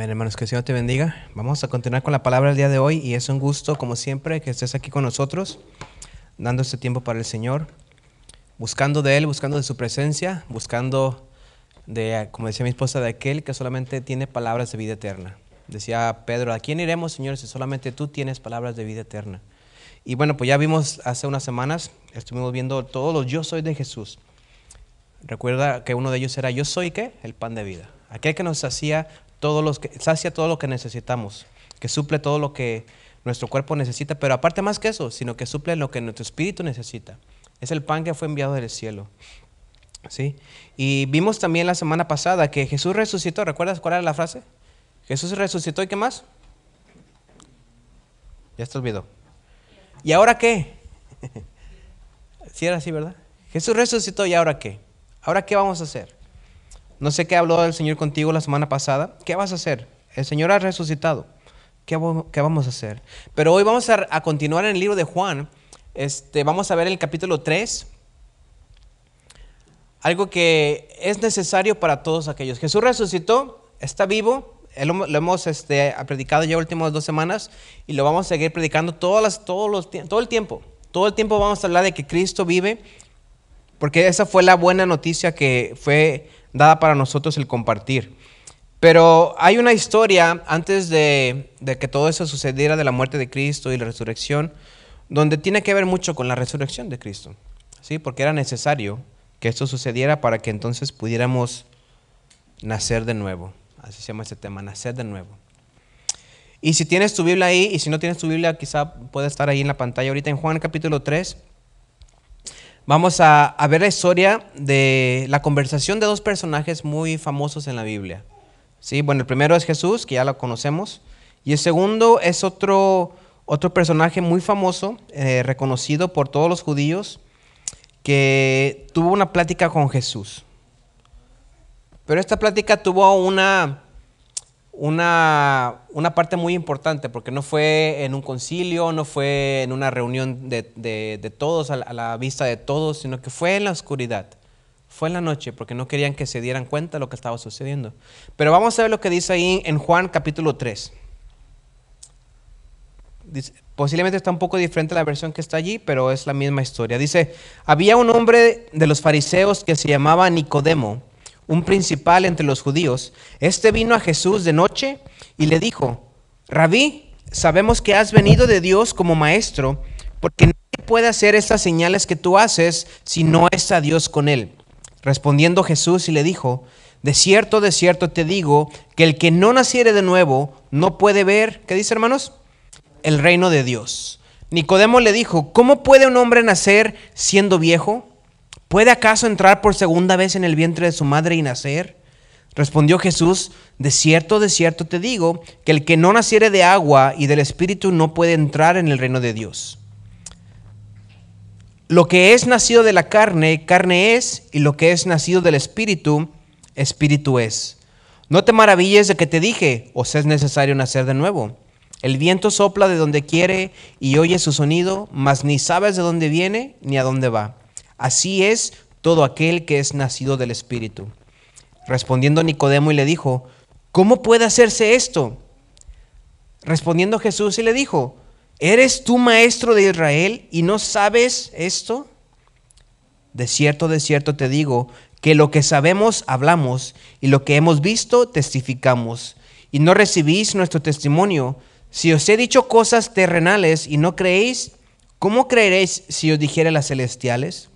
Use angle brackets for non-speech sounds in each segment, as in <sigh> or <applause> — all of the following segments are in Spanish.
Hermanos, que el Señor te bendiga. Vamos a continuar con la palabra el día de hoy y es un gusto, como siempre, que estés aquí con nosotros, dando este tiempo para el Señor, buscando de Él, buscando de su presencia, buscando de, como decía mi esposa, de aquel que solamente tiene palabras de vida eterna. Decía Pedro, ¿a quién iremos, Señor, si solamente tú tienes palabras de vida eterna? Y bueno, pues ya vimos hace unas semanas, estuvimos viendo todos los yo soy de Jesús. Recuerda que uno de ellos era yo soy qué? El pan de vida. Aquel que nos hacía todos los que, sacia todo lo que necesitamos, que suple todo lo que nuestro cuerpo necesita, pero aparte más que eso, sino que suple lo que nuestro espíritu necesita. Es el pan que fue enviado del cielo. ¿Sí? Y vimos también la semana pasada que Jesús resucitó. ¿Recuerdas cuál era la frase? Jesús resucitó y qué más? Ya te olvidó. ¿Y ahora qué? <laughs> Si era así, ¿verdad? Jesús resucitó y ahora qué? ¿Ahora qué vamos a hacer? No sé qué habló el Señor contigo la semana pasada. ¿Qué vas a hacer? El Señor ha resucitado. ¿Qué, vamos a hacer? Pero hoy vamos a, continuar en el libro de Juan. Este, vamos a ver el capítulo 3. Algo que es necesario para todos aquellos. Jesús resucitó, está vivo. Lo, hemos este, predicado ya últimas dos semanas y lo vamos a seguir predicando todas las, todos los, todo el tiempo. Todo el tiempo vamos a hablar de que Cristo vive, porque esa fue la buena noticia que fue dada para nosotros el compartir. Pero hay una historia antes de, que todo eso sucediera de la muerte de Cristo y la resurrección, donde tiene que ver mucho con la resurrección de Cristo, ¿sí? porque era necesario que esto sucediera para que entonces pudiéramos nacer de nuevo. Así se llama este tema, nacer de nuevo. Y si tienes tu Biblia ahí, y si no tienes tu Biblia, quizá puede estar ahí en la pantalla ahorita en Juan capítulo 3. Vamos a, ver la historia de la conversación de dos personajes muy famosos en la Biblia. ¿Sí? Bueno, el primero es Jesús, que ya lo conocemos, y el segundo es otro, otro personaje muy famoso, eh, reconocido por todos los judíos, que tuvo una plática con Jesús. Pero esta plática tuvo una, una, una, parte muy importante, porque no fue en un concilio, no fue en una reunión de, de, todos, a la, vista de todos, sino que fue en la oscuridad. Fue en la noche, porque no querían que se dieran cuenta de lo que estaba sucediendo. Pero vamos a ver lo que dice ahí en Juan capítulo 3. posiblemente está un poco diferente la versión que está allí, pero es la misma historia. Dice, había un hombre de los fariseos que se llamaba Nicodemo un principal entre los judíos, este vino a Jesús de noche y le dijo, Rabí, sabemos que has venido de Dios como maestro, porque nadie puede hacer estas señales que tú haces si no está Dios con él. Respondiendo Jesús y le dijo, de cierto, de cierto te digo, que el que no naciere de nuevo no puede ver, ¿qué dice hermanos? El reino de Dios. Nicodemo le dijo, ¿cómo puede un hombre nacer siendo viejo? ¿Puede acaso entrar por segunda vez en el vientre de su madre y nacer? Respondió Jesús, de cierto, de cierto te digo, que el que no naciere de agua y del Espíritu no puede entrar en el reino de Dios. Lo que es nacido de la carne, carne es, y lo que es nacido del Espíritu, Espíritu es. No te maravilles de que te dije, os es necesario nacer de nuevo. El viento sopla de donde quiere y oye su sonido, mas ni sabes de dónde viene ni a dónde va. Así es todo aquel que es nacido del Espíritu. Respondiendo Nicodemo y le dijo, ¿cómo puede hacerse esto? Respondiendo Jesús y le dijo, ¿eres tú maestro de Israel y no sabes esto? De cierto, de cierto te digo, que lo que sabemos hablamos y lo que hemos visto testificamos, y no recibís nuestro testimonio. Si os he dicho cosas terrenales y no creéis, ¿cómo creeréis si os dijere las celestiales?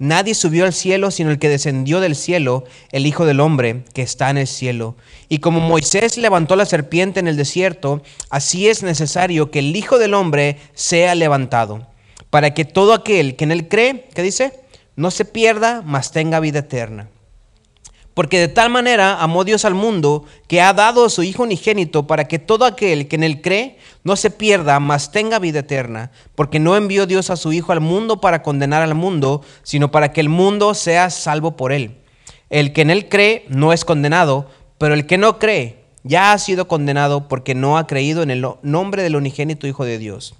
Nadie subió al cielo sino el que descendió del cielo, el Hijo del Hombre que está en el cielo. Y como Moisés levantó la serpiente en el desierto, así es necesario que el Hijo del Hombre sea levantado, para que todo aquel que en él cree, ¿qué dice? No se pierda, mas tenga vida eterna. Porque de tal manera amó Dios al mundo que ha dado a su Hijo unigénito para que todo aquel que en él cree no se pierda, mas tenga vida eterna. Porque no envió Dios a su Hijo al mundo para condenar al mundo, sino para que el mundo sea salvo por él. El que en él cree no es condenado, pero el que no cree ya ha sido condenado porque no ha creído en el nombre del unigénito Hijo de Dios.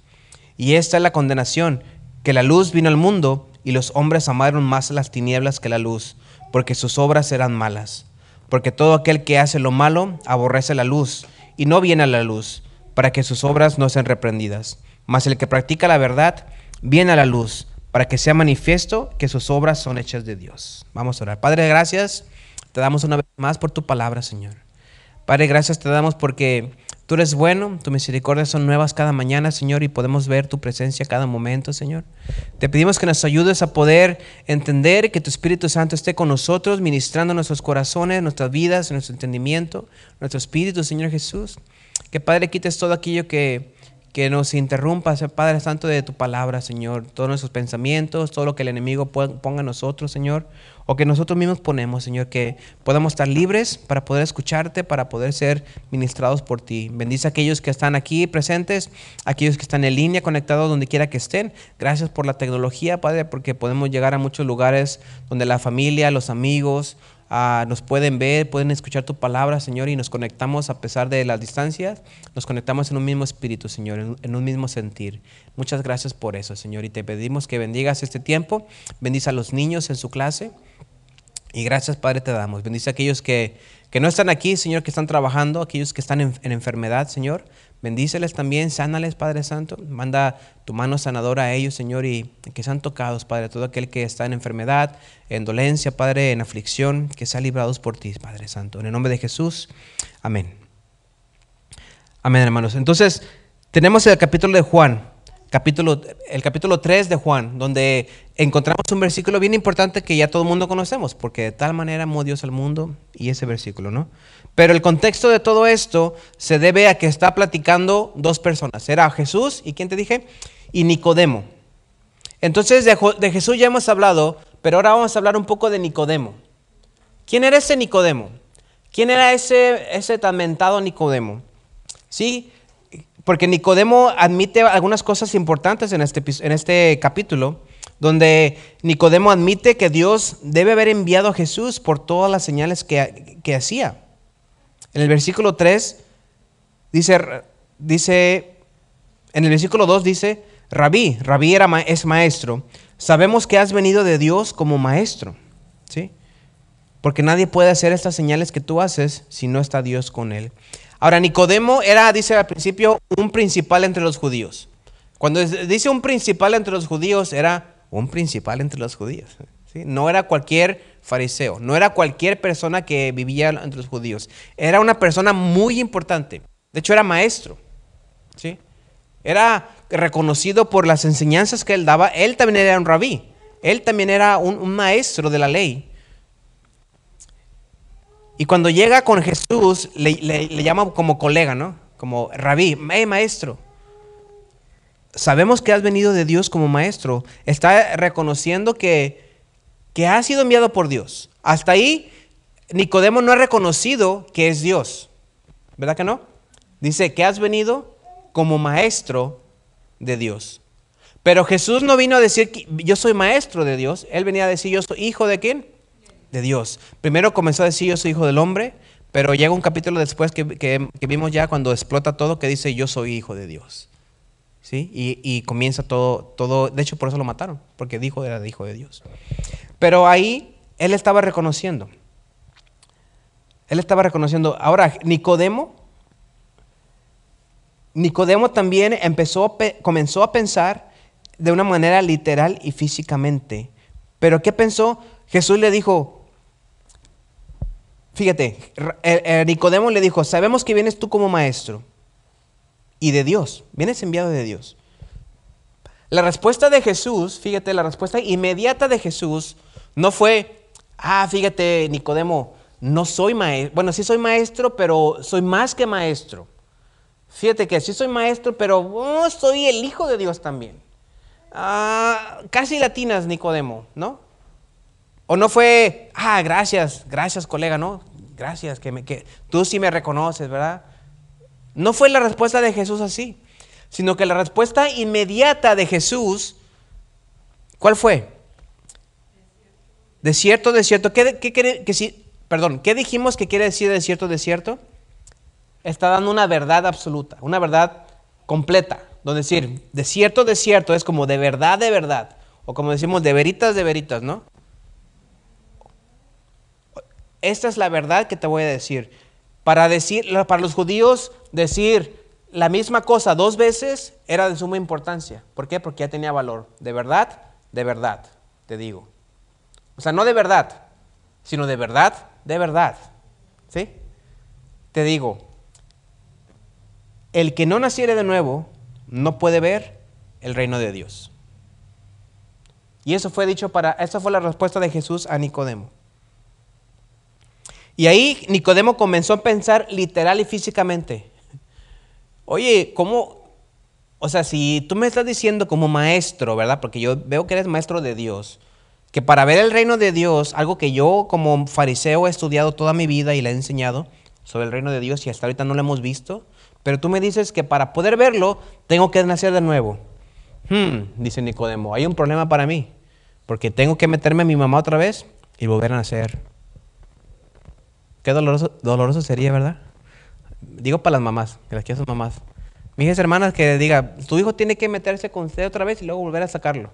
Y esta es la condenación, que la luz vino al mundo y los hombres amaron más las tinieblas que la luz porque sus obras eran malas. porque todo aquel que hace lo malo aborrece la luz y no viene a la luz, para que sus obras no sean reprendidas. Mas el que practica la verdad viene a la luz, para que sea manifiesto que sus obras son hechas de Dios. Vamos a orar. Padre, gracias. Te damos una vez más por tu palabra, Señor. Padre, gracias te damos porque tú eres bueno, tu misericordia son nuevas cada mañana, Señor, y podemos ver tu presencia cada momento, Señor. Te pedimos que nos ayudes a poder entender que tu Espíritu Santo esté con nosotros, ministrando nuestros corazones, nuestras vidas, nuestro entendimiento, nuestro espíritu, Señor Jesús. Que Padre quites todo aquello que que nos interrumpa, Padre Santo, de tu palabra, Señor, todos nuestros pensamientos, todo lo que el enemigo ponga en nosotros, Señor, o que nosotros mismos ponemos, Señor, que podamos estar libres para poder escucharte, para poder ser ministrados por ti. Bendice a aquellos que están aquí presentes, aquellos que están en línea, conectados donde quiera que estén. Gracias por la tecnología, Padre, porque podemos llegar a muchos lugares donde la familia, los amigos, Ah, nos pueden ver, pueden escuchar tu palabra, Señor, y nos conectamos a pesar de las distancias, nos conectamos en un mismo espíritu, Señor, en, un mismo sentir. Muchas gracias por eso, Señor, y te pedimos que bendigas este tiempo, bendice a los niños en su clase, y gracias, Padre, te damos. Bendice a aquellos que, que no están aquí, Señor, que están trabajando, aquellos que están en, en enfermedad, Señor. Bendíceles también, sánales, Padre Santo. Manda tu mano sanadora a ellos, Señor, y que sean tocados, Padre, todo aquel que está en enfermedad, en dolencia, Padre, en aflicción, que sean librados por ti, Padre Santo. En el nombre de Jesús, amén. Amén, hermanos. Entonces, tenemos el capítulo de Juan, capítulo, el capítulo 3 de Juan, donde encontramos un versículo bien importante que ya todo el mundo conocemos, porque de tal manera amó Dios al mundo, y ese versículo, ¿no? Pero el contexto de todo esto se debe a que está platicando dos personas. Era Jesús y ¿quién te dije? Y Nicodemo. Entonces de, Jesús ya hemos hablado, pero ahora vamos a hablar un poco de Nicodemo. ¿Quién era ese Nicodemo? ¿Quién era ese, ese tan mentado Nicodemo? Sí, porque Nicodemo admite algunas cosas importantes en este, en este capítulo, donde Nicodemo admite que Dios debe haber enviado a Jesús por todas las señales que, que hacía. En el versículo 3 dice, dice en el versículo 2 dice, Rabí, Rabí era es maestro. Sabemos que has venido de Dios como maestro, ¿sí? Porque nadie puede hacer estas señales que tú haces si no está Dios con él. Ahora, Nicodemo era, dice al principio, un principal entre los judíos. Cuando dice un principal entre los judíos, era un principal entre los judíos. No era cualquier fariseo, no era cualquier persona que vivía entre los judíos, era una persona muy importante. De hecho, era maestro. ¿sí? Era reconocido por las enseñanzas que él daba. Él también era un rabí, él también era un, maestro de la ley. Y cuando llega con Jesús, le, llama como colega, ¿no? Como rabí, hey, maestro. Sabemos que has venido de Dios como maestro. Está reconociendo que que ha sido enviado por Dios. Hasta ahí, Nicodemo no ha reconocido que es Dios. ¿Verdad que no? Dice que has venido como maestro de Dios. Pero Jesús no vino a decir que yo soy maestro de Dios. Él venía a decir yo soy hijo de quién? De Dios. Primero comenzó a decir yo soy hijo del hombre, pero llega un capítulo después que, que vimos ya cuando explota todo que dice yo soy hijo de Dios. ¿Sí? Y, y, comienza todo, todo, de hecho por eso lo mataron, porque dijo era hijo de Dios. Pero ahí él estaba reconociendo. Él estaba reconociendo. Ahora, Nicodemo, Nicodemo también empezó, comenzó a pensar de una manera literal y físicamente. Pero ¿qué pensó? Jesús le dijo, fíjate, Nicodemo le dijo, sabemos que vienes tú como maestro y de Dios, vienes enviado de Dios. La respuesta de Jesús, fíjate, la respuesta inmediata de Jesús no fue, ah, fíjate, Nicodemo, no soy maestro. Bueno, sí soy maestro, pero soy más que maestro. Fíjate que sí soy maestro, pero oh, soy el hijo de Dios también. Ah, casi latinas, Nicodemo, ¿no? O no fue, ah, gracias, gracias, colega, ¿no? Gracias, que, me, que tú sí me reconoces, ¿verdad? No fue la respuesta de Jesús así, sino que la respuesta inmediata de Jesús, ¿cuál fue? Desierto, desierto. ¿Qué, qué quiere que Perdón, ¿qué dijimos que quiere decir desierto, desierto? Está dando una verdad absoluta, una verdad completa. Donde decir, desierto, desierto es como de verdad, de verdad. O como decimos, de veritas, de veritas, ¿no? Esta es la verdad que te voy a decir. Para, decir, para los judíos decir la misma cosa dos veces era de suma importancia. ¿Por qué? Porque ya tenía valor. De verdad, de verdad, te digo. O sea, no de verdad, sino de verdad, de verdad. ¿Sí? Te digo, el que no naciere de nuevo no puede ver el reino de Dios. Y eso fue dicho para, esa fue la respuesta de Jesús a Nicodemo. Y ahí Nicodemo comenzó a pensar literal y físicamente. Oye, ¿cómo? O sea, si tú me estás diciendo como maestro, ¿verdad? Porque yo veo que eres maestro de Dios, que para ver el reino de Dios, algo que yo como fariseo he estudiado toda mi vida y le he enseñado sobre el reino de Dios y hasta ahorita no lo hemos visto, pero tú me dices que para poder verlo tengo que nacer de nuevo. Hmm, dice Nicodemo, hay un problema para mí, porque tengo que meterme a mi mamá otra vez y volver a nacer. Qué doloroso, sería, ¿verdad? Digo para las mamás, que las quiero son mamás. Mis hermanas que diga, tu hijo tiene que meterse con usted otra vez y luego volver a sacarlo.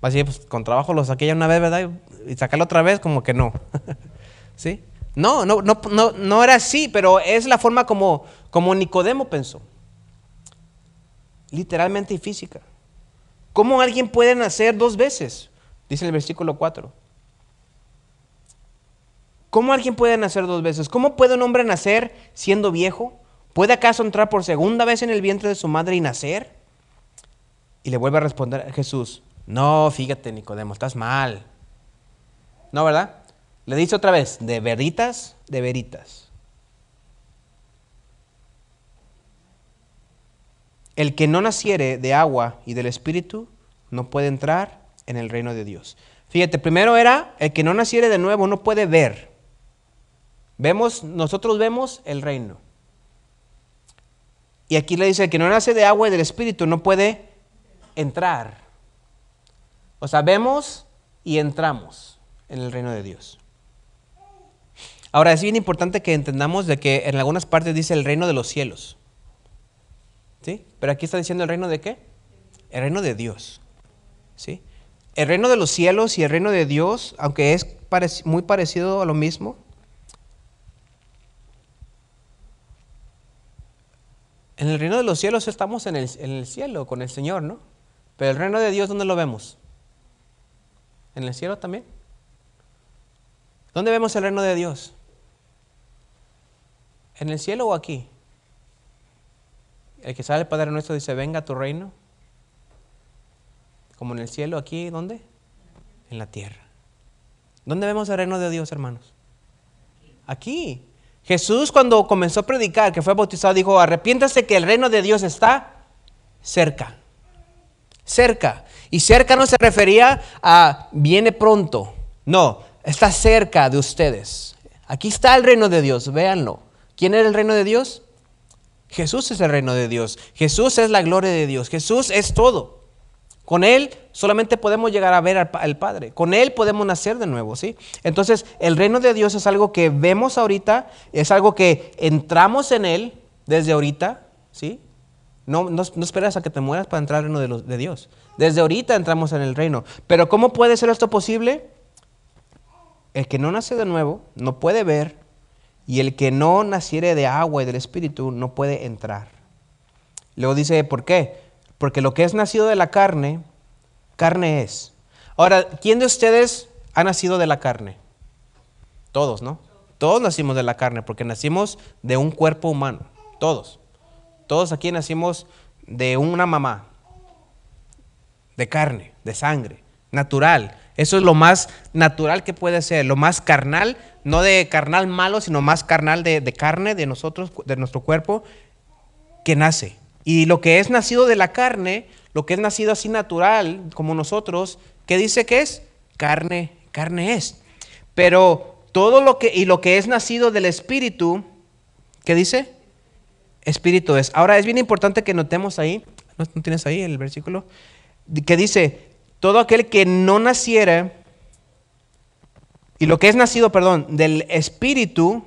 Así, pues con trabajo lo saqué ya una vez, ¿verdad? Y sacarlo otra vez, como que no. <laughs> ¿Sí? No, no, no, no, no era así, pero es la forma como, como Nicodemo pensó. Literalmente y física. ¿Cómo alguien puede nacer dos veces? Dice el versículo 4. ¿Cómo alguien puede nacer dos veces? ¿Cómo puede un hombre nacer siendo viejo? ¿Puede acaso entrar por segunda vez en el vientre de su madre y nacer? Y le vuelve a responder Jesús, no, fíjate Nicodemo, estás mal. No, ¿verdad? Le dice otra vez, de veritas, de veritas. El que no naciere de agua y del Espíritu no puede entrar en el reino de Dios. Fíjate, primero era, el que no naciere de nuevo no puede ver. Vemos, nosotros vemos el reino. Y aquí le dice, que no nace de agua y del Espíritu no puede entrar. O sea, vemos y entramos en el reino de Dios. Ahora, es bien importante que entendamos de que en algunas partes dice el reino de los cielos. ¿Sí? Pero aquí está diciendo el reino de qué? El reino de Dios. ¿Sí? El reino de los cielos y el reino de Dios, aunque es muy parecido a lo mismo, en el reino de los cielos estamos en el, en el cielo con el Señor, ¿no? Pero el reino de Dios, ¿dónde lo vemos? ¿En el cielo también? ¿Dónde vemos el reino de Dios? ¿En el cielo o aquí? El que sale el Padre nuestro dice, venga a tu reino. Como en el cielo, aquí, ¿dónde? En la tierra. ¿Dónde vemos el reino de Dios, hermanos? Aquí. Jesús cuando comenzó a predicar, que fue bautizado, dijo, arrepiéntase que el reino de Dios está cerca. Cerca. Y cerca no se refería a viene pronto. No, está cerca de ustedes. Aquí está el reino de Dios, véanlo. ¿Quién era el reino de Dios? Jesús es el reino de Dios. Jesús es la gloria de Dios. Jesús es todo. Con Él solamente podemos llegar a ver al, Padre. Con Él podemos nacer de nuevo, ¿sí? Entonces, el reino de Dios es algo que vemos ahorita, es algo que entramos en Él desde ahorita, ¿sí? No, esperas a que te mueras para entrar al reino de, de Dios. Desde ahorita entramos en el reino. Pero ¿cómo puede ser esto posible? El que no nace de nuevo no puede ver y el que no naciere de agua y del Espíritu no puede entrar. Luego dice, ¿por qué? Porque lo que es nacido de la carne, carne es. Ahora, ¿quién de ustedes ha nacido de la carne? Todos, ¿no? Todos nacimos de la carne porque nacimos de un cuerpo humano. Todos. Todos aquí nacimos de una mamá. De carne, de sangre, natural. Eso es lo más natural que puede ser, lo más carnal no de carnal malo, sino más carnal de, carne de nosotros, de nuestro cuerpo, que nace. Y lo que es nacido de la carne, lo que es nacido así natural, como nosotros, ¿qué dice que es? Carne, carne es. Pero todo lo que, y lo que es nacido del Espíritu, ¿qué dice? Espíritu es. Ahora es bien importante que notemos ahí, ¿no, tienes ahí el versículo? Que dice, todo aquel que no naciera y lo que es nacido, perdón, del Espíritu,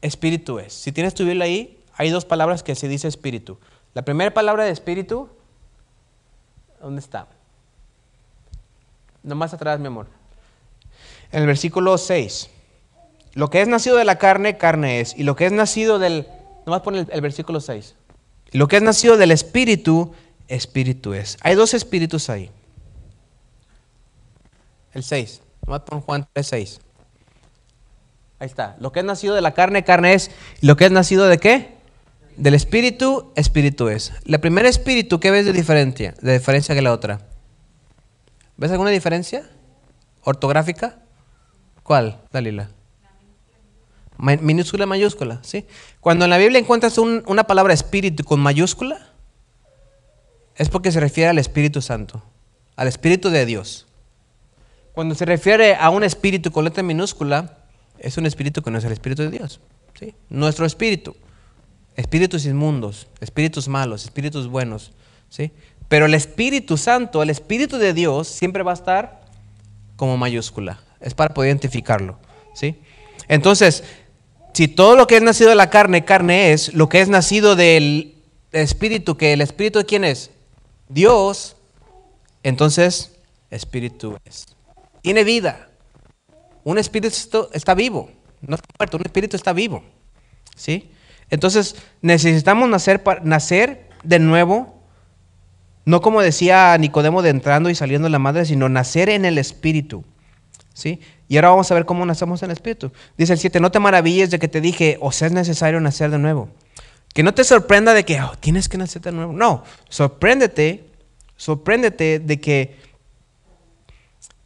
Espíritu es. Si tienes tu Biblia ahí, hay dos palabras que se dice Espíritu. La primera palabra de Espíritu, ¿dónde está? Nomás atrás, mi amor. En el versículo 6. Lo que es nacido de la carne, carne es. Y lo que es nacido del... Nomás pone el, el versículo 6. Y lo que es nacido del espíritu, espíritu es. Hay dos espíritus ahí. El 6. Nomás pon Juan 3, 6. Ahí está. Lo que es nacido de la carne, carne es. ¿Y lo que es nacido de qué? Del espíritu, espíritu es. La primera espíritu, ¿qué ves de diferencia, de diferencia que la otra? ¿Ves alguna diferencia? ¿Ortográfica? ¿Cuál, Dalila? Minúscula, mayúscula, ¿sí? Cuando en la Biblia encuentras un- una palabra espíritu con mayúscula, es porque se refiere al Espíritu Santo, al Espíritu de Dios. Cuando se refiere a un espíritu con letra minúscula, es un espíritu que no es el Espíritu de Dios, ¿sí? Nuestro espíritu. Espíritus inmundos, espíritus malos, espíritus buenos, ¿sí? Pero el Espíritu Santo, el Espíritu de Dios, siempre va a estar como mayúscula. Es para poder identificarlo, ¿sí? Entonces, si todo lo que es nacido de la carne, carne es, lo que es nacido del Espíritu, que el Espíritu de quién es? Dios, entonces, Espíritu es. Tiene vida. Un espíritu está vivo, no está muerto, un espíritu está vivo, ¿sí? Entonces, necesitamos nacer, nacer de nuevo, no como decía Nicodemo de entrando y saliendo de la madre, sino nacer en el espíritu. ¿Sí? Y ahora vamos a ver cómo nacemos en el espíritu. Dice el 7, no te maravilles de que te dije, o sea, es necesario nacer de nuevo. Que no te sorprenda de que "Oh, tienes que nacer de nuevo. No, sorpréndete, sorpréndete de que,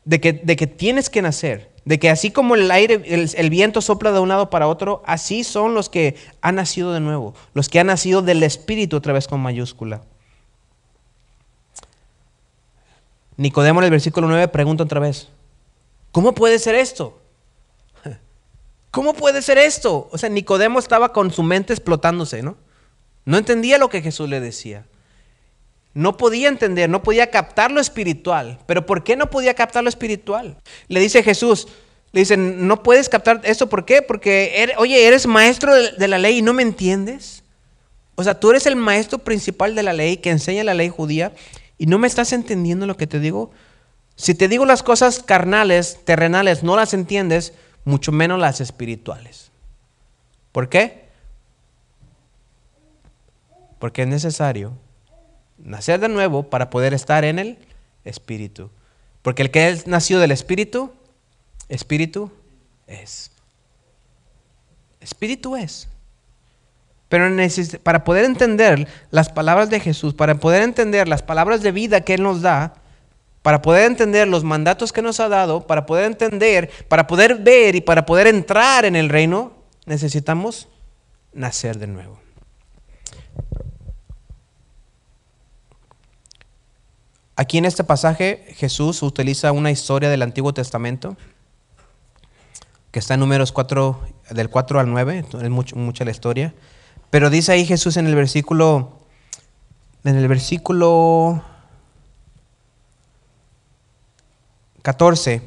de que, de que tienes que nacer. De que así como el aire, el, viento sopla de un lado para otro, así son los que han nacido de nuevo. Los que han nacido del espíritu otra vez con mayúscula. Nicodemo en el versículo 9 pregunta otra vez, ¿cómo puede ser esto? <laughs> ¿Cómo puede ser esto? O sea, Nicodemo estaba con su mente explotándose, ¿no? No entendía lo que Jesús le decía. No podía entender, no podía captar lo espiritual. ¿Pero por qué no podía captar lo espiritual? Le dice Jesús, le dice, no puedes captar esto, ¿por qué? Porque, eres- oye, eres maestro de la ley y no me entiendes. O sea, tú eres el maestro principal de la ley que enseña la ley judía y no me estás entendiendo lo que te digo. Si te digo las cosas carnales, terrenales, no las entiendes, mucho menos las espirituales. ¿Por qué? Porque es necesario nacer de nuevo para poder estar en el espíritu. Porque el que es nacido del espíritu, espíritu es. Espíritu es. Pero para poder entender las palabras de Jesús, para poder entender las palabras de vida que Él nos da, para poder entender los mandatos que nos ha dado, para poder entender, para poder ver y para poder entrar en el reino, necesitamos nacer de nuevo. Aquí en este pasaje Jesús utiliza una historia del Antiguo Testamento que está en números 4, del 4 al 9, es mucha la historia. Pero dice ahí Jesús en el versículo, en el versículo 14,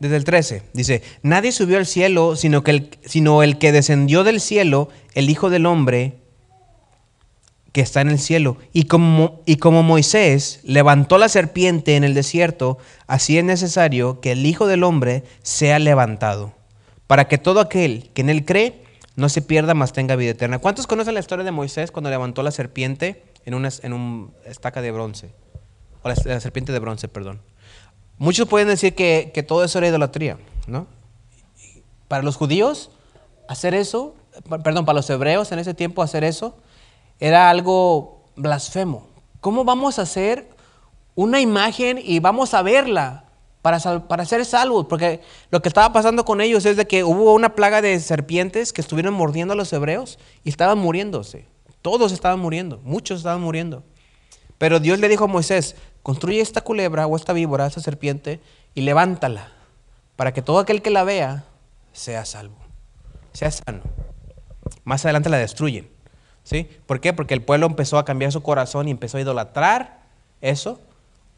desde el 13, dice, nadie subió al cielo, sino, que el, sino el que descendió del cielo, el Hijo del Hombre, que está en el cielo. Y como, y como Moisés levantó la serpiente en el desierto, así es necesario que el Hijo del Hombre sea levantado, para que todo aquel que en él cree no se pierda, mas tenga vida eterna. ¿Cuántos conocen la historia de Moisés cuando levantó la serpiente en una en un estaca de bronce? O la, serpiente de bronce, perdón. Muchos pueden decir que, que todo eso era idolatría, ¿no? Para los judíos, hacer eso, perdón, para los hebreos en ese tiempo hacer eso, era algo blasfemo. ¿Cómo vamos a hacer una imagen y vamos a verla para, para ser salvos? Porque lo que estaba pasando con ellos es de que hubo una plaga de serpientes que estuvieron mordiendo a los hebreos y estaban muriéndose. Todos estaban muriendo, muchos estaban muriendo. Pero Dios le dijo a Moisés, construye esta culebra o esta víbora, esta serpiente, y levántala, para que todo aquel que la vea sea salvo, sea sano. Más adelante la destruyen. ¿Sí? ¿Por qué? Porque el pueblo empezó a cambiar su corazón y empezó a idolatrar eso.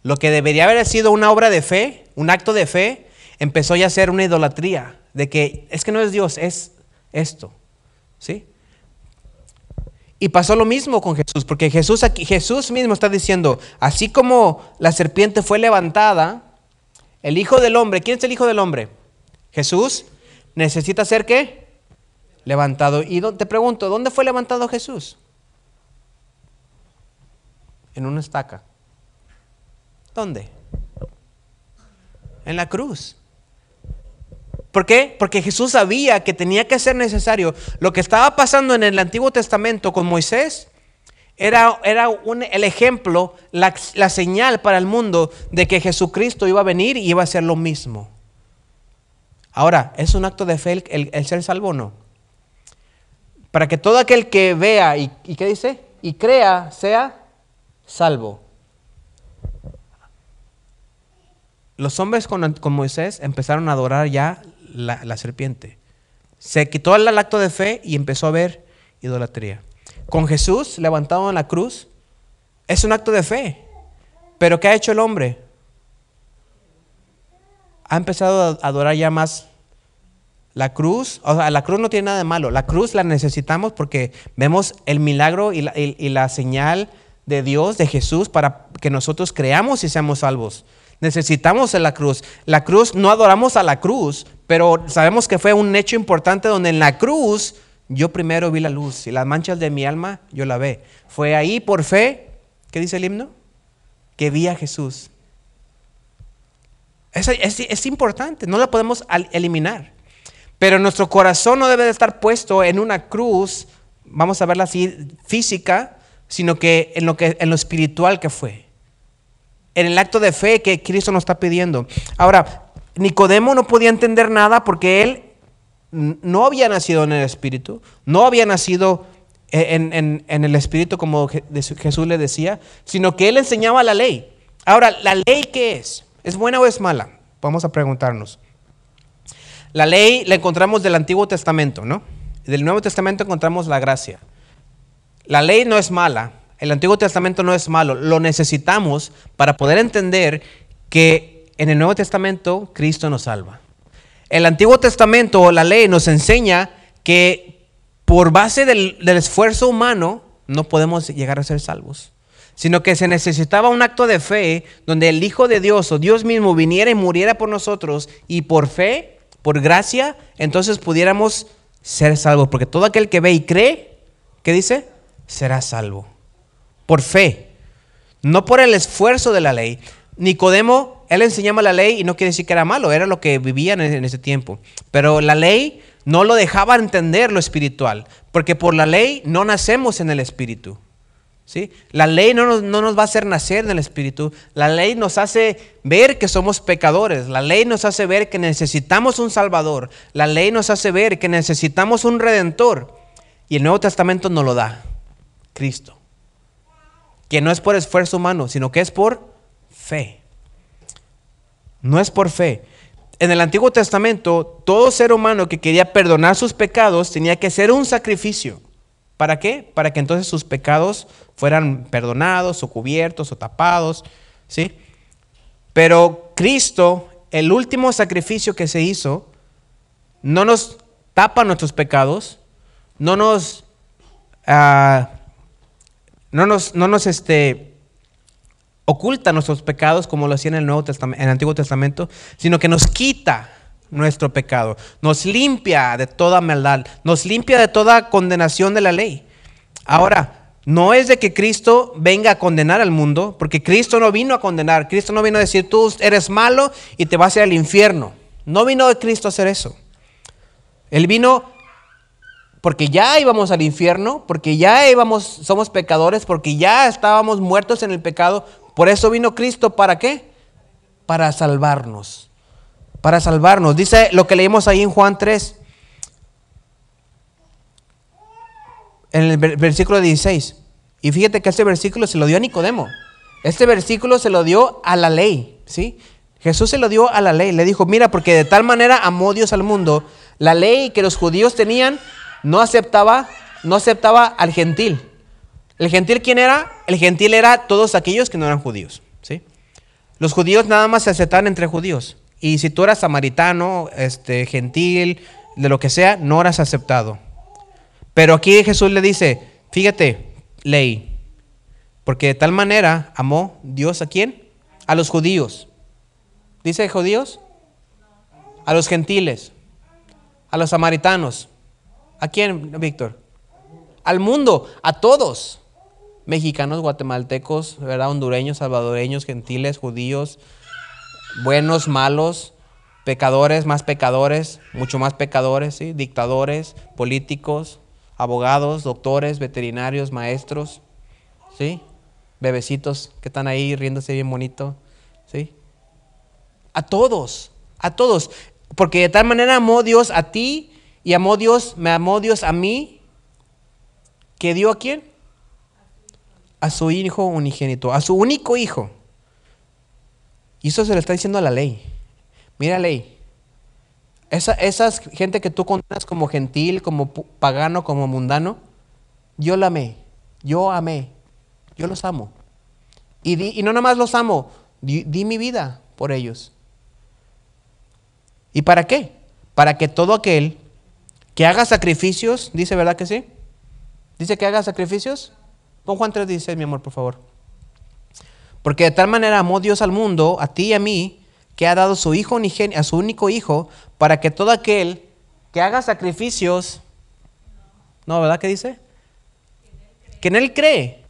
Lo que debería haber sido una obra de fe, un acto de fe, empezó ya a ser una idolatría. De que es que no es Dios, es esto. ¿Sí? Y pasó lo mismo con Jesús, porque Jesús, aquí, Jesús mismo está diciendo, así como la serpiente fue levantada, El Hijo del Hombre, ¿quién es el Hijo del Hombre? Jesús necesita ser qué? Levantado. Y te pregunto, ¿dónde fue levantado Jesús? En una estaca. ¿Dónde? En la cruz. ¿Por qué? Porque Jesús sabía que tenía que ser necesario. Lo que estaba pasando en el Antiguo Testamento con Moisés era, era el ejemplo, la, señal para el mundo de que Jesucristo iba a venir y iba a hacer lo mismo. Ahora, ¿es un acto de fe el, ser salvo o no? Para que todo aquel que vea y, y ¿qué dice? Y crea sea salvo. Los hombres con, Moisés empezaron a adorar ya la, la serpiente. Se quitó el acto de fe y empezó a ver idolatría con Jesús levantado en la cruz, es un acto de fe. Pero ¿qué ha hecho el hombre? Ha empezado a adorar ya más la cruz. O sea, la cruz no tiene nada de malo. La cruz la necesitamos porque vemos el milagro y la, señal de Dios, de Jesús, para que nosotros creamos y seamos salvos. Necesitamos la cruz. La cruz, no adoramos a la cruz, pero sabemos que fue un hecho importante donde en la cruz yo primero vi la luz y las manchas de mi alma yo la ve. Fue ahí por fe, ¿qué dice el himno? Que vi a Jesús. Es, es, importante, no la podemos eliminar. Pero nuestro corazón no debe de estar puesto en una cruz, vamos a verla así, física, sino que en lo, que, en lo espiritual que fue. En el acto de fe que Cristo nos está pidiendo. Ahora, Nicodemo no podía entender nada porque él no había nacido en el Espíritu, no había nacido en, el Espíritu como Jesús le decía, sino que él enseñaba la ley. Ahora, ¿la ley qué es? ¿Es buena o es mala? Vamos a preguntarnos. La ley la encontramos del Antiguo Testamento, ¿no? Del Nuevo Testamento encontramos la gracia. La ley no es mala, el Antiguo Testamento no es malo, lo necesitamos para poder entender que en el Nuevo Testamento Cristo nos salva. El Antiguo Testamento o la ley nos enseña que por base del, esfuerzo humano no podemos llegar a ser salvos, sino que se necesitaba un acto de fe donde el Hijo de Dios o Dios mismo viniera y muriera por nosotros y por fe, por gracia, entonces pudiéramos ser salvos, porque todo aquel que ve y cree, ¿qué dice? Será salvo. Por fe, no por el esfuerzo de la ley. Nicodemo él enseñaba la ley y no quiere decir que era malo, era lo que vivían en ese tiempo. Pero la ley no lo dejaba entender lo espiritual, porque por la ley no nacemos en el espíritu. ¿Sí? La ley no nos, no nos va a hacer nacer en el espíritu, la ley nos hace ver que somos pecadores, la ley nos hace ver que necesitamos un salvador, la ley nos hace ver que necesitamos un redentor. Y el Nuevo Testamento nos lo da, Cristo. Que no es por esfuerzo humano, sino que es por fe. No es por fe. En el Antiguo Testamento, todo ser humano que quería perdonar sus pecados tenía que hacer un sacrificio. ¿Para qué? Para que entonces sus pecados fueran perdonados o cubiertos o tapados, ¿sí? Pero Cristo, el último sacrificio que se hizo, no nos tapa nuestros pecados, no nos, ah, no nos, no nos este, oculta nuestros pecados como lo hacía en el, Nuevo en el Antiguo Testamento, sino que nos quita nuestro pecado, nos limpia de toda maldad, nos limpia de toda condenación de la ley. Ahora, no es de que Cristo venga a condenar al mundo, porque Cristo no vino a condenar, Cristo no vino a decir tú eres malo y te vas a ir al infierno. No vino de Cristo a hacer eso. Él vino porque ya íbamos al infierno, porque ya íbamos, somos pecadores, porque ya estábamos muertos en el pecado, por eso vino Cristo, ¿para qué? Para salvarnos. Para salvarnos. Dice lo que leímos ahí en Juan 3. En el versículo 16. Y fíjate que este versículo se lo dio a Nicodemo. Este versículo se lo dio a la ley, ¿sí? Jesús se lo dio a la ley. Le dijo, mira, porque de tal manera amó Dios al mundo, la ley que los judíos tenían no aceptaba, no aceptaba al gentil. ¿El gentil quién era? El gentil era todos aquellos que no eran judíos. ¿sí? Los judíos nada más se aceptaban entre judíos. Y si tú eras samaritano, este, gentil, de lo que sea, no eras aceptado. Pero aquí Jesús le dice, fíjate, ley, porque de tal manera amó Dios a quién? A los judíos. ¿Dice judíos? A los gentiles, a los samaritanos. ¿A quién, Víctor? Al mundo, a todos. Mexicanos, guatemaltecos, hondureños, salvadoreños, gentiles, judíos, buenos, malos, pecadores, más pecadores, mucho más pecadores, ¿sí? dictadores, políticos, abogados, doctores, veterinarios, maestros, ¿sí? bebecitos que están ahí riéndose bien bonito, ¿sí? A todos, a todos. Porque de tal manera amó Dios a ti y amó Dios, me amó Dios a mí, que dio a quién? A su hijo unigénito, a su único hijo. Y eso se lo está diciendo a la ley. Mira ley. Esa, esas gente que tú condenas como gentil, como pagano, como mundano, yo la amé. Yo amé. Yo los amo. Y, y no nomás los amo, di, di mi vida por ellos. ¿Y para qué? Para que todo aquel que haga sacrificios, dice, ¿verdad que sí? Dice que haga sacrificios. Pon Juan 3:16, mi amor, por favor. Porque de tal manera amó Dios al mundo, a ti y a mí, que ha dado su hijo a su único hijo, para que todo aquel que haga sacrificios, no, ¿verdad que dice? Que en él cree.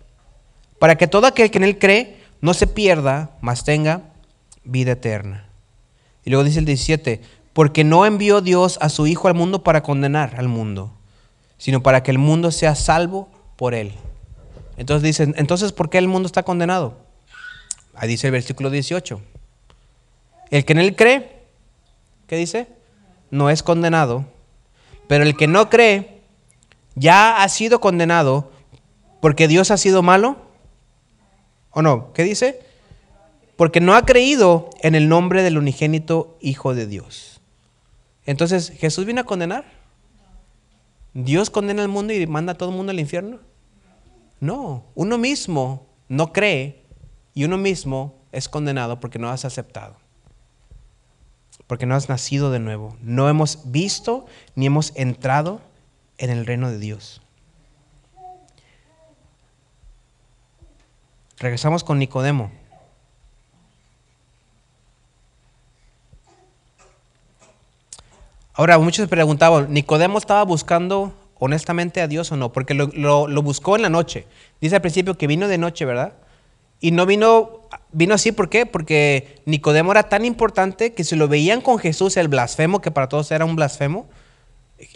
Para que todo aquel que en él cree no se pierda, mas tenga vida eterna. Y luego dice el 17, porque no envió Dios a su Hijo al mundo para condenar al mundo, sino para que el mundo sea salvo por él. Entonces dicen, entonces, ¿por qué el mundo está condenado? Ahí dice el versículo 18. El que en él cree, ¿qué dice? No es condenado, pero el que no cree ya ha sido condenado porque Dios ha sido malo. ¿O no? ¿Qué dice? porque no ha creído en el nombre del unigénito Hijo de Dios. Entonces, ¿Jesús vino a condenar? ¿Dios condena al mundo y manda a todo el mundo al infierno? No, uno mismo no cree y uno mismo es condenado porque no has aceptado. Porque no has nacido de nuevo. No hemos visto ni hemos entrado en el reino de Dios. Regresamos con Nicodemo. Ahora, muchos preguntaban, ¿Nicodemo estaba buscando honestamente a Dios o no? Porque lo, buscó en la noche. Dice al principio que vino de noche, ¿verdad? Y no vino, vino así, ¿por qué? Porque Nicodemo era tan importante que si lo veían con Jesús, el blasfemo, que para todos era un blasfemo,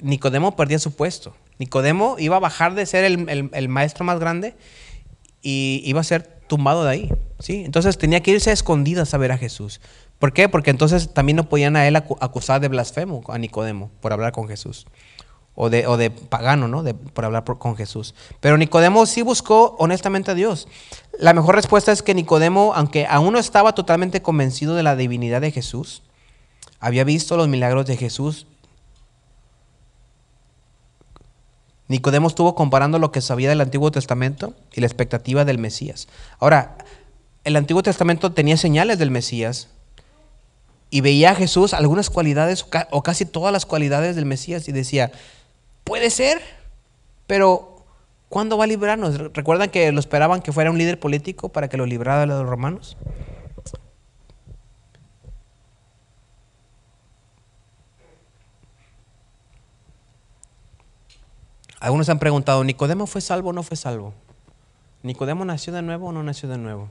Nicodemo perdía su puesto. Nicodemo iba a bajar de ser el, maestro más grande y iba a ser tumbado de ahí. ¿sí? Entonces tenía que irse a escondidas a ver a Jesús. ¿Por qué? Porque entonces también no podían a él acusar de blasfemo a Nicodemo por hablar con Jesús. O de, o de pagano, ¿no? De, por hablar con Jesús. Pero Nicodemo sí buscó honestamente a Dios. La mejor respuesta es que Nicodemo, aunque aún no estaba totalmente convencido de la divinidad de Jesús, había visto los milagros de Jesús. Nicodemo estuvo comparando lo que sabía del Antiguo Testamento y la expectativa del Mesías. Ahora, el Antiguo Testamento tenía señales del Mesías, y veía a Jesús algunas cualidades o casi todas las cualidades del Mesías y decía, puede ser, pero ¿cuándo va a librarnos? ¿Recuerdan que lo esperaban que fuera un líder político para que lo librara de los romanos? Algunos han preguntado, ¿Nicodemo fue salvo o no fue salvo? ¿Nicodemo nació de nuevo o no nació de nuevo?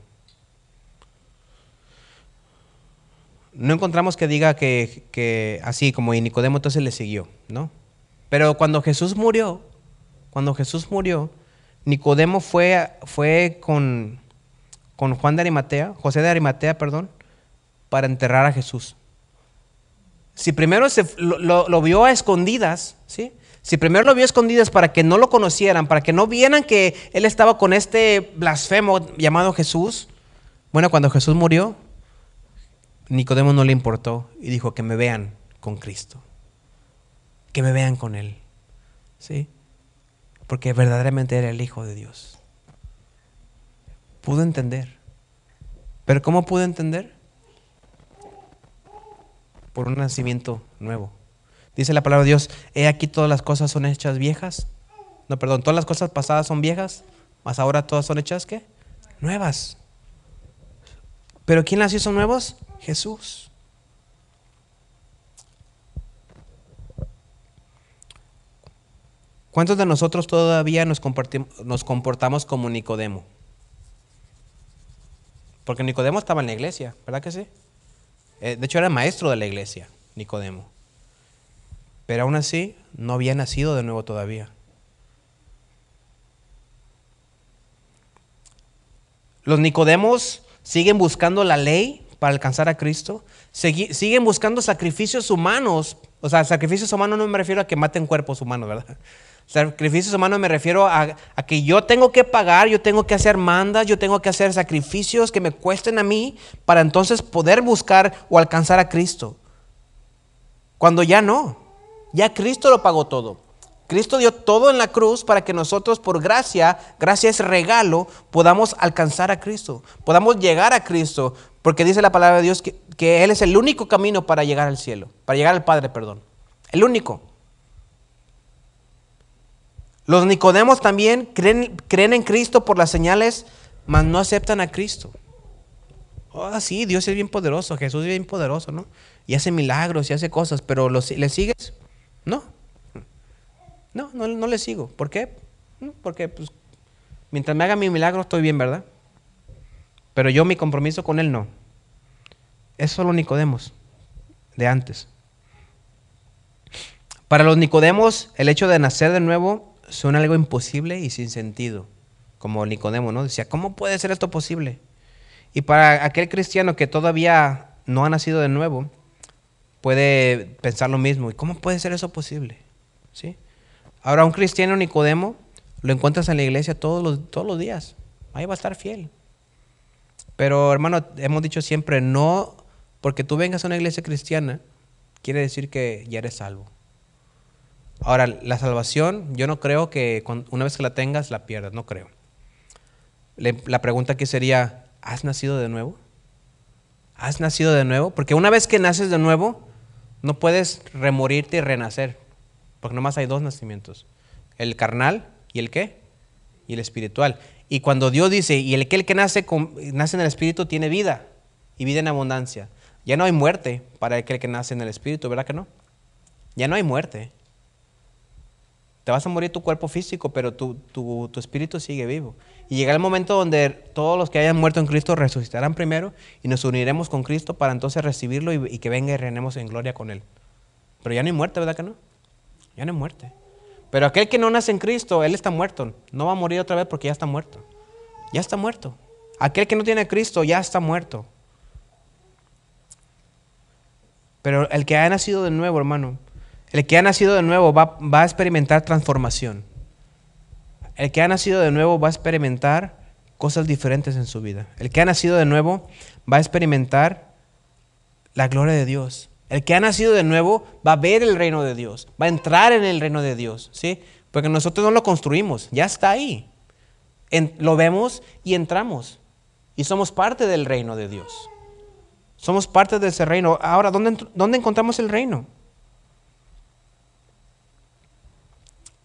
no encontramos que diga que, así como y Nicodemo entonces le siguió, ¿no? Pero cuando Jesús murió, cuando Jesús murió, Nicodemo fue, fue con, con Juan de Arimatea, José de Arimatea, perdón, para enterrar a Jesús. Si primero se, lo, vio a escondidas, ¿sí? Si primero lo vio a escondidas para que no lo conocieran, para que no vieran que él estaba con este blasfemo llamado Jesús, bueno, cuando Jesús murió, Nicodemo no le importó y dijo que me vean con Cristo, que me vean con Él, ¿sí? Porque verdaderamente era el Hijo de Dios. Pudo entender. ¿Pero cómo pudo entender? Por un nacimiento nuevo. Dice la palabra de Dios, he aquí todas las cosas son hechas viejas. No, perdón, todas las cosas pasadas son viejas, mas ahora todas son hechas, ¿qué? Nuevas. ¿Pero quién las hizo nuevos? Jesús. ¿Cuántos de nosotros todavía nos, comportamos como Nicodemo? Porque Nicodemo estaba en la iglesia, ¿verdad que sí? Eh, de hecho era maestro de la iglesia, Nicodemo. Pero aún así no había nacido de nuevo todavía. Los Nicodemos siguen buscando la ley para alcanzar a Cristo. siguen buscando sacrificios humanos. O sea, sacrificios humanos no me refiero a que maten cuerpos humanos, ¿verdad? Sacrificios humanos me refiero a, que yo tengo que pagar, yo tengo que hacer mandas, yo tengo que hacer sacrificios que me cuesten a mí para entonces poder buscar o alcanzar a Cristo. Cuando ya no, ya Cristo lo pagó todo. Cristo dio todo en la cruz para que nosotros por gracia, gracia es regalo, podamos alcanzar a Cristo, podamos llegar a Cristo, porque dice la palabra de Dios que, que Él es el único camino para llegar al cielo, para llegar al Padre, perdón. El único. Los Nicodemos también creen, creen en Cristo por las señales, mas no aceptan a Cristo. Oh, sí, Dios es bien poderoso, Jesús es bien poderoso, ¿no? Y hace milagros y hace cosas, pero ¿le sigues? No. No, no, no le sigo. ¿Por qué? Porque pues, mientras me haga mi milagro estoy bien, ¿verdad? Pero yo mi compromiso con Él no. Es solo Nicodemos, de antes. Para los Nicodemos, el hecho de nacer de nuevo suena algo imposible y sin sentido, como Nicodemo, ¿no? Decía, ¿cómo puede ser esto posible? Y para aquel cristiano que todavía no ha nacido de nuevo, puede pensar lo mismo. ¿Y cómo puede ser eso posible? ¿Sí? Ahora, un cristiano Nicodemo lo encuentras en la iglesia todos los, todos los días. Ahí va a estar fiel. Pero, hermano, hemos dicho siempre, no porque tú vengas a una iglesia cristiana, quiere decir que ya eres salvo. Ahora, la salvación, yo no creo que una vez que la tengas la pierdas, no creo. la pregunta aquí sería, ¿has nacido de nuevo? ¿Has nacido de nuevo? Porque una vez que naces de nuevo, no puedes remorirte y renacer, porque nomás hay dos nacimientos, el carnal y el qué? Y el espiritual. Y cuando Dios dice, y el que, que nace, nace en el espíritu tiene vida, y vida en abundancia. Ya no hay muerte para aquel que nace en el espíritu, ¿verdad que no? Ya no hay muerte. Te vas a morir tu cuerpo físico, pero tu, tu, espíritu sigue vivo. Y llega el momento donde todos los que hayan muerto en Cristo resucitarán primero y nos uniremos con Cristo para entonces recibirlo y, que venga y reinemos en gloria con Él. Pero ya no hay muerte, ¿verdad que no? Ya no hay muerte. Pero aquel que no nace en Cristo, Él está muerto. No va a morir otra vez porque ya está muerto. Ya está muerto. Aquel que no tiene Cristo ya está muerto. Pero el que ha nacido de nuevo, hermano, el que ha nacido de nuevo va, a experimentar transformación. El que ha nacido de nuevo va a experimentar cosas diferentes en su vida. El que ha nacido de nuevo va a experimentar la gloria de Dios. El que ha nacido de nuevo va a ver el reino de Dios, va a entrar en el reino de Dios, ¿sí? Porque nosotros no lo construimos, ya está ahí. lo vemos y entramos. Y somos parte del reino de Dios. Somos parte de ese reino. Ahora, ¿dónde, dónde encontramos el reino?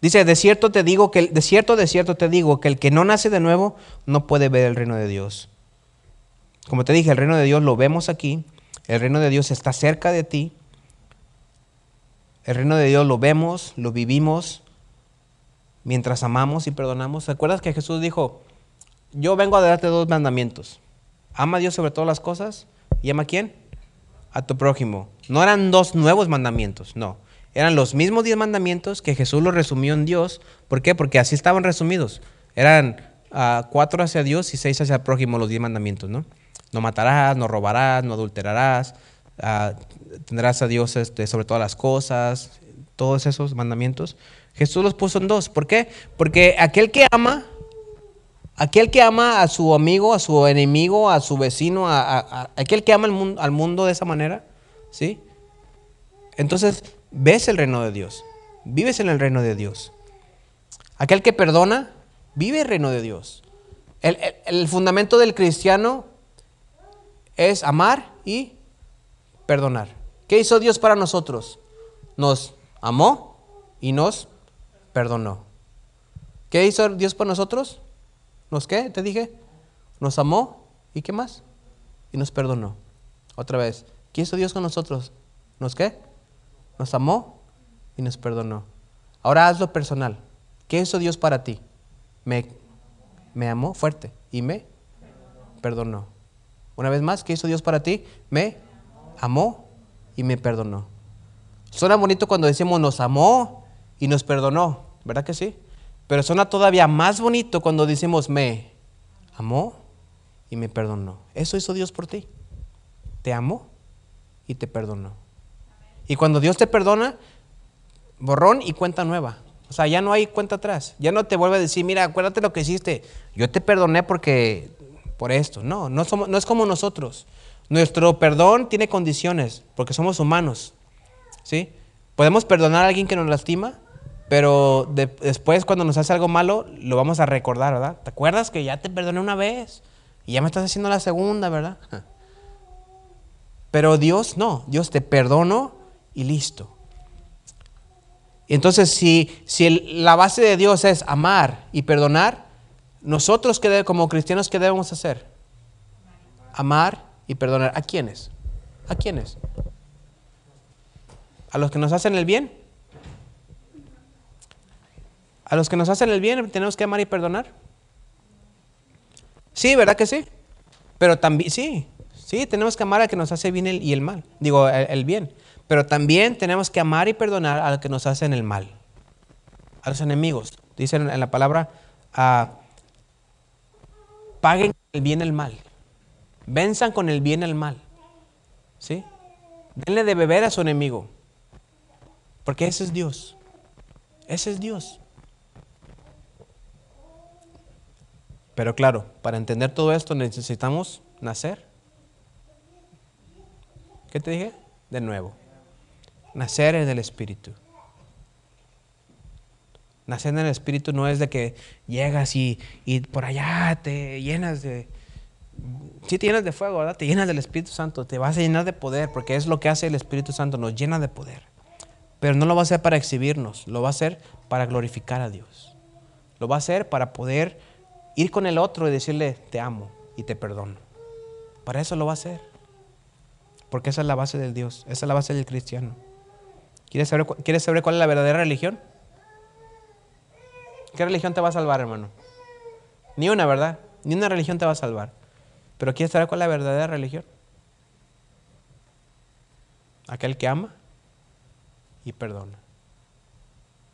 Dice, de cierto te digo que de cierto, de cierto te digo que el que no nace de nuevo no puede ver el reino de Dios. Como te dije, el reino de Dios lo vemos aquí. El reino de Dios está cerca de ti. El reino de Dios lo vemos, lo vivimos mientras amamos y perdonamos. ¿Recuerdas que Jesús dijo, yo vengo a darte dos mandamientos? Ama a Dios sobre todas las cosas y ama a quién? A tu prójimo. No eran dos nuevos mandamientos, no. Eran los mismos diez mandamientos que Jesús los resumió en Dios. ¿Por qué? Porque así estaban resumidos. Eran uh, cuatro hacia Dios y seis hacia el prójimo los diez mandamientos, ¿no? No matarás, no robarás, no adulterarás, uh, tendrás a Dios este, sobre todas las cosas, todos esos mandamientos. Jesús los puso en dos. ¿Por qué? Porque aquel que ama, aquel que ama a su amigo, a su enemigo, a su vecino, a, aquel que ama al mundo, al mundo de esa manera, ¿sí? Entonces, ves el reino de Dios, vives en el reino de Dios. Aquel que perdona, vive el reino de Dios. El, fundamento del cristiano es amar y perdonar. ¿Qué hizo Dios para nosotros? Nos amó y nos perdonó. ¿Qué hizo Dios para nosotros? ¿Nos qué? Te dije. Nos amó y qué más? Y nos perdonó. Otra vez. ¿Qué hizo Dios con nosotros? ¿Nos qué? Nos amó y nos perdonó. Ahora hazlo personal. ¿Qué hizo Dios para ti? Me, me amó fuerte y me perdonó. Una vez más, ¿qué hizo Dios para ti? Me amó y me perdonó. Suena bonito cuando decimos nos amó y nos perdonó, ¿verdad que sí? Pero suena todavía más bonito cuando decimos me amó y me perdonó. Eso hizo Dios por ti. Te amó y te perdonó. Y cuando Dios te perdona, borrón y cuenta nueva. O sea, ya no hay cuenta atrás. Ya no te vuelve a decir, mira, acuérdate lo que hiciste. Yo te perdoné porque por esto. No, no, somos, es como nosotros. Nuestro perdón tiene condiciones, porque somos humanos. ¿Sí? Podemos perdonar a alguien que nos lastima, pero después cuando nos hace algo malo, lo vamos a recordar, ¿verdad? ¿Te acuerdas que ya te perdoné una vez? Y ya me estás haciendo la segunda, ¿verdad? <laughs> Pero Dios no, Dios te perdonó y listo. Entonces, si, si la base de Dios es amar y perdonar, nosotros como cristianos, ¿qué debemos hacer? Amar y perdonar. ¿A quiénes? ¿A quiénes? ¿A los que nos hacen el bien? ¿A los que nos hacen el bien tenemos que amar y perdonar? Sí, ¿verdad que sí? Pero también, sí, sí, tenemos que amar al que nos hace bien y el mal. Digo, el bien. Pero también tenemos que amar y perdonar a los que nos hacen el mal, a los enemigos. Dicen en la palabra, ah, paguen el bien el mal, venzan con el bien el mal. ¿Sí? Denle de beber a su enemigo, porque ese es Dios. Ese es Dios. Pero claro, para entender todo esto necesitamos nacer. ¿Qué te dije? De nuevo. Nacer en el Espíritu. Nacer en el Espíritu no es de que llegas y, por allá te llenas de... Si te llenas de fuego. Te llenas del Espíritu Santo, te vas a llenar de poder, porque es lo que hace el Espíritu Santo, nos llena de poder. Pero no lo va a hacer para exhibirnos, lo va a hacer para glorificar a Dios. Lo va a hacer para poder ir con el otro y decirle, te amo y te perdono. Para eso lo va a hacer. Porque esa es la base del Dios, esa es la base del cristiano. ¿Quieres saber, ¿Quieres saber cuál es la verdadera religión? ¿Qué religión te va a salvar, hermano? Ni una, ¿verdad? Ni una religión te va a salvar. Pero ¿quieres saber cuál es la verdadera religión? Aquel que ama y perdona.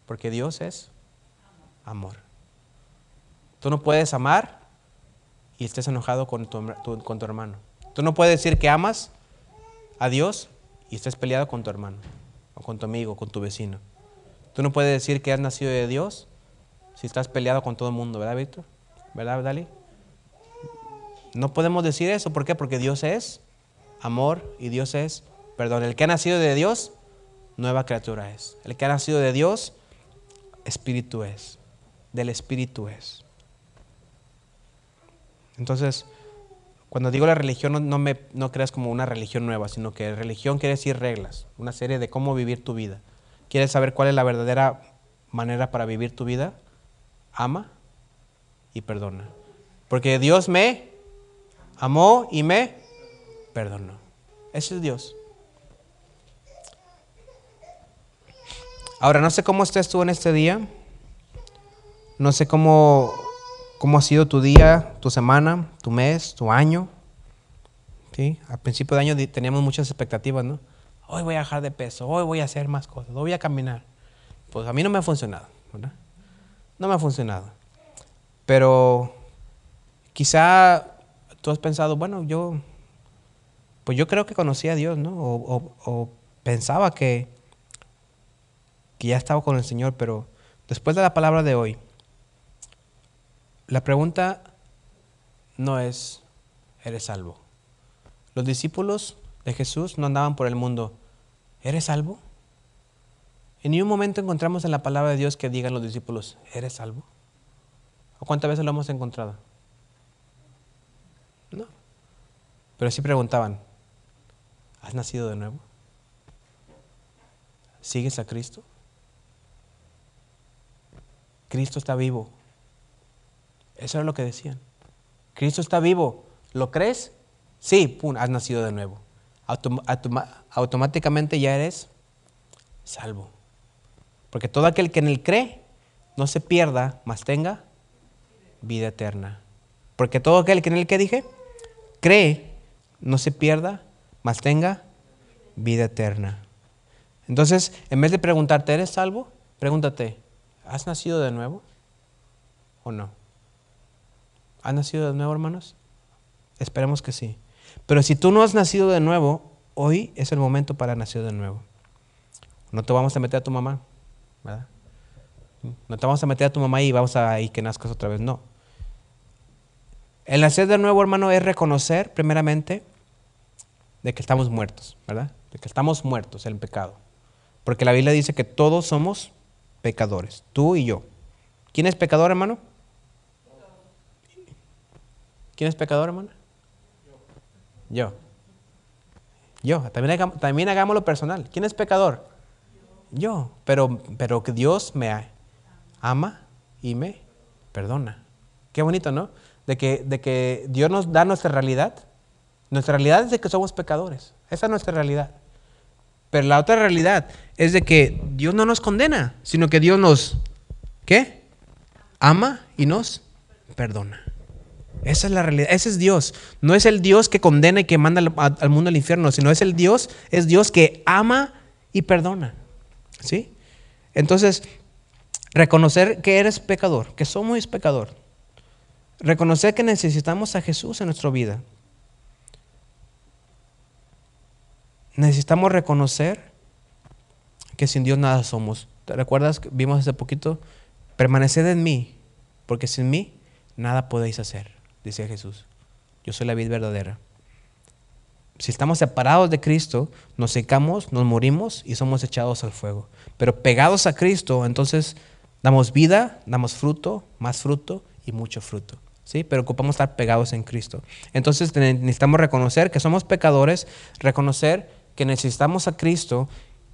Porque Dios es amor. Tú no puedes amar y estés enojado con tu, con tu hermano. Tú no puedes decir que amas a Dios y estés peleado con tu hermano o con tu amigo, con tu vecino. Tú no puedes decir que has nacido de Dios si estás peleado con todo el mundo, ¿verdad, Víctor? ¿Verdad, Dali? No podemos decir eso. ¿Por qué? Porque Dios es amor y Dios es perdón. El que ha nacido de Dios, nueva criatura es. El que ha nacido de Dios, espíritu es. Del espíritu es. Entonces, cuando digo la religión, no, me, no creas como una religión nueva, sino que religión quiere decir reglas, una serie de cómo vivir tu vida. ¿Quieres saber cuál es la verdadera manera para vivir tu vida? Ama y perdona. Porque Dios me amó y me perdonó. Ese es Dios. Ahora, no sé cómo estés tú en este día. No sé cómo ¿Cómo ha sido tu día, tu semana, tu mes, tu año? ¿Sí? Al principio de año teníamos muchas expectativas, ¿no? Hoy voy a bajar de peso, hoy voy a hacer más cosas, hoy voy a caminar. Pues a mí no me ha funcionado, ¿verdad? No me ha funcionado. Pero quizá tú has pensado, bueno, yo, pues yo creo que conocía a Dios, ¿no? O, o pensaba que, que ya estaba con el Señor, pero después de la palabra de hoy, la pregunta no es, ¿eres salvo? Los discípulos de Jesús no andaban por el mundo, ¿eres salvo? En ningún momento encontramos en la palabra de Dios que digan los discípulos, ¿eres salvo? ¿O cuántas veces lo hemos encontrado? No. Pero sí preguntaban, ¿has nacido de nuevo? ¿Sigues a Cristo? Cristo está vivo. Eso es lo que decían. Cristo está vivo. ¿Lo crees? Sí, pum, has nacido de nuevo. automáticamente ya eres salvo. Porque todo aquel que en él cree no se pierda, mas tenga vida eterna. Porque todo aquel que en el que dije, cree, no se pierda, mas tenga vida eterna. Entonces, en vez de preguntarte, ¿eres salvo? Pregúntate, ¿has nacido de nuevo o no? ¿Has nacido de nuevo, hermanos? Esperemos que sí. Pero si tú no has nacido de nuevo, hoy es el momento para nacer de nuevo. No te vamos a meter a tu mamá, ¿verdad? No te vamos a meter a tu mamá y vamos a ir que nazcas otra vez, no. El nacer de nuevo, hermano, es reconocer primeramente de que estamos muertos, ¿verdad? De que estamos muertos en pecado. Porque la Biblia dice que todos somos pecadores, tú y yo. ¿Quién es pecador, hermano? ¿Quién es pecador, hermano? Yo. Yo. También, también hagámoslo personal. ¿Quién es pecador? Yo. Pero, pero que Dios me ama y me perdona. Qué bonito, ¿no? De que, de que Dios nos da nuestra realidad. Nuestra realidad es de que somos pecadores. Esa es nuestra realidad. Pero la otra realidad es de que Dios no nos condena, sino que Dios nos, ¿qué? Ama y nos perdona. Esa es la realidad, ese es Dios. No es el Dios que condena y que manda al, mundo al infierno, sino es el Dios, es Dios que ama y perdona. ¿Sí? Entonces, reconocer que eres pecador, que somos pecador. Reconocer que necesitamos a Jesús en nuestra vida. Necesitamos reconocer que sin Dios nada somos. ¿Te recuerdas vimos hace poquito? Permaneced en mí, porque sin mí nada podéis hacer dice Jesús. Yo soy la vida verdadera. Si estamos separados de Cristo, nos secamos, nos morimos y somos echados al fuego. Pero pegados a Cristo, entonces damos vida, damos fruto, más fruto y mucho fruto. ¿sí? Pero ocupamos estar pegados en Cristo. Entonces necesitamos reconocer que somos pecadores, reconocer que necesitamos a Cristo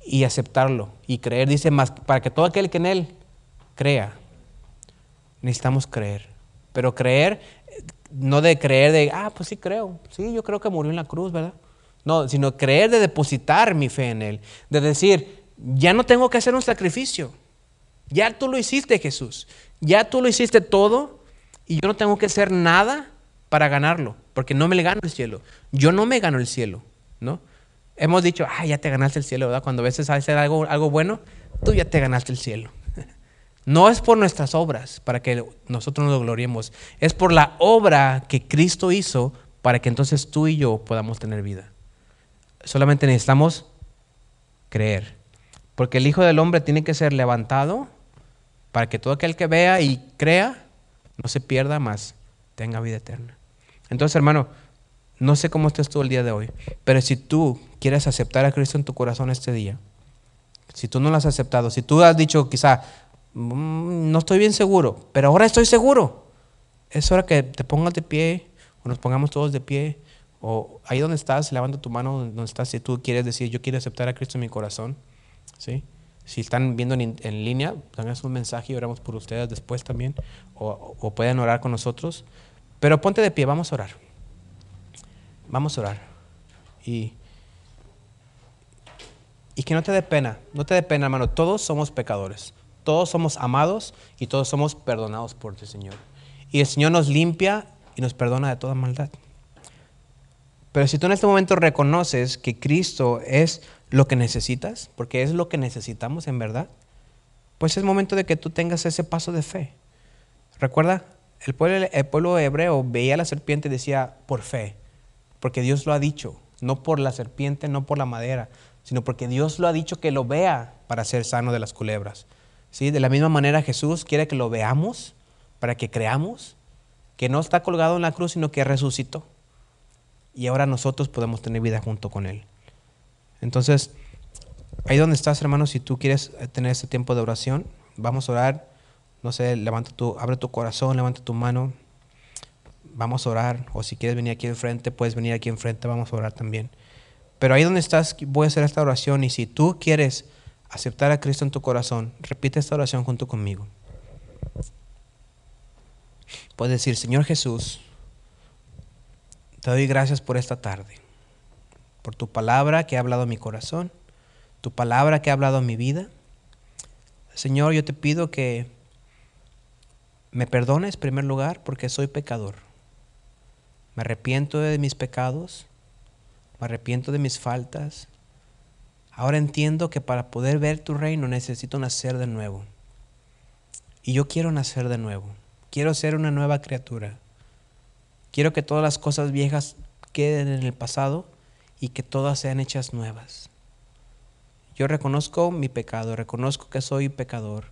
y aceptarlo y creer. Dice más, para que todo aquel que en Él crea, necesitamos creer. Pero creer no de creer de, ah, pues sí creo, sí, yo creo que murió en la cruz, ¿verdad? No, sino creer de depositar mi fe en Él, de decir, ya no tengo que hacer un sacrificio, ya tú lo hiciste Jesús, ya tú lo hiciste todo y yo no tengo que hacer nada para ganarlo, porque no me le gano el cielo, yo no me gano el cielo, ¿no? Hemos dicho, ah, ya te ganaste el cielo, ¿verdad? Cuando a veces hacer algo, algo bueno, tú ya te ganaste el cielo. No es por nuestras obras para que nosotros nos gloriemos, es por la obra que Cristo hizo para que entonces tú y yo podamos tener vida. Solamente necesitamos creer, porque el Hijo del Hombre tiene que ser levantado para que todo aquel que vea y crea no se pierda más, tenga vida eterna. Entonces, hermano, no sé cómo estés tú el día de hoy, pero si tú quieres aceptar a Cristo en tu corazón este día, si tú no lo has aceptado, si tú has dicho quizá, no estoy bien seguro, pero ahora estoy seguro. Es hora que te pongas de pie, o nos pongamos todos de pie, o ahí donde estás, levanta tu mano donde estás, si tú quieres decir, yo quiero aceptar a Cristo en mi corazón. ¿sí? Si están viendo en, línea, tengas un mensaje y oramos por ustedes después también, o, o pueden orar con nosotros. Pero ponte de pie, vamos a orar. Vamos a orar. Y, y que no te dé pena, no te dé pena, hermano. Todos somos pecadores. Todos somos amados y todos somos perdonados por el Señor. Y el Señor nos limpia y nos perdona de toda maldad. Pero si tú en este momento reconoces que Cristo es lo que necesitas, porque es lo que necesitamos en verdad, pues es momento de que tú tengas ese paso de fe. Recuerda, el pueblo, el pueblo hebreo veía a la serpiente y decía, por fe, porque Dios lo ha dicho, no por la serpiente, no por la madera, sino porque Dios lo ha dicho que lo vea para ser sano de las culebras. De la misma manera Jesús quiere que lo veamos para que creamos que no está colgado en la cruz, sino que resucitó. Y ahora nosotros podemos tener vida junto con Él. Entonces, ahí donde estás, hermano, si tú quieres tener este tiempo de oración, vamos a orar. No sé, levanta tu, abre tu corazón, levanta tu mano. Vamos a orar. O si quieres venir aquí enfrente, puedes venir aquí enfrente, vamos a orar también. Pero ahí donde estás, voy a hacer esta oración. Y si tú quieres aceptar a Cristo en tu corazón, repite esta oración junto conmigo. Puedes decir, Señor Jesús, te doy gracias por esta tarde, por tu palabra que ha hablado a mi corazón, tu palabra que ha hablado a mi vida. Señor, yo te pido que me perdones, en primer lugar, porque soy pecador. Me arrepiento de mis pecados, me arrepiento de mis faltas. Ahora entiendo que para poder ver tu reino necesito nacer de nuevo. Y yo quiero nacer de nuevo. Quiero ser una nueva criatura. Quiero que todas las cosas viejas queden en el pasado y que todas sean hechas nuevas. Yo reconozco mi pecado, reconozco que soy pecador,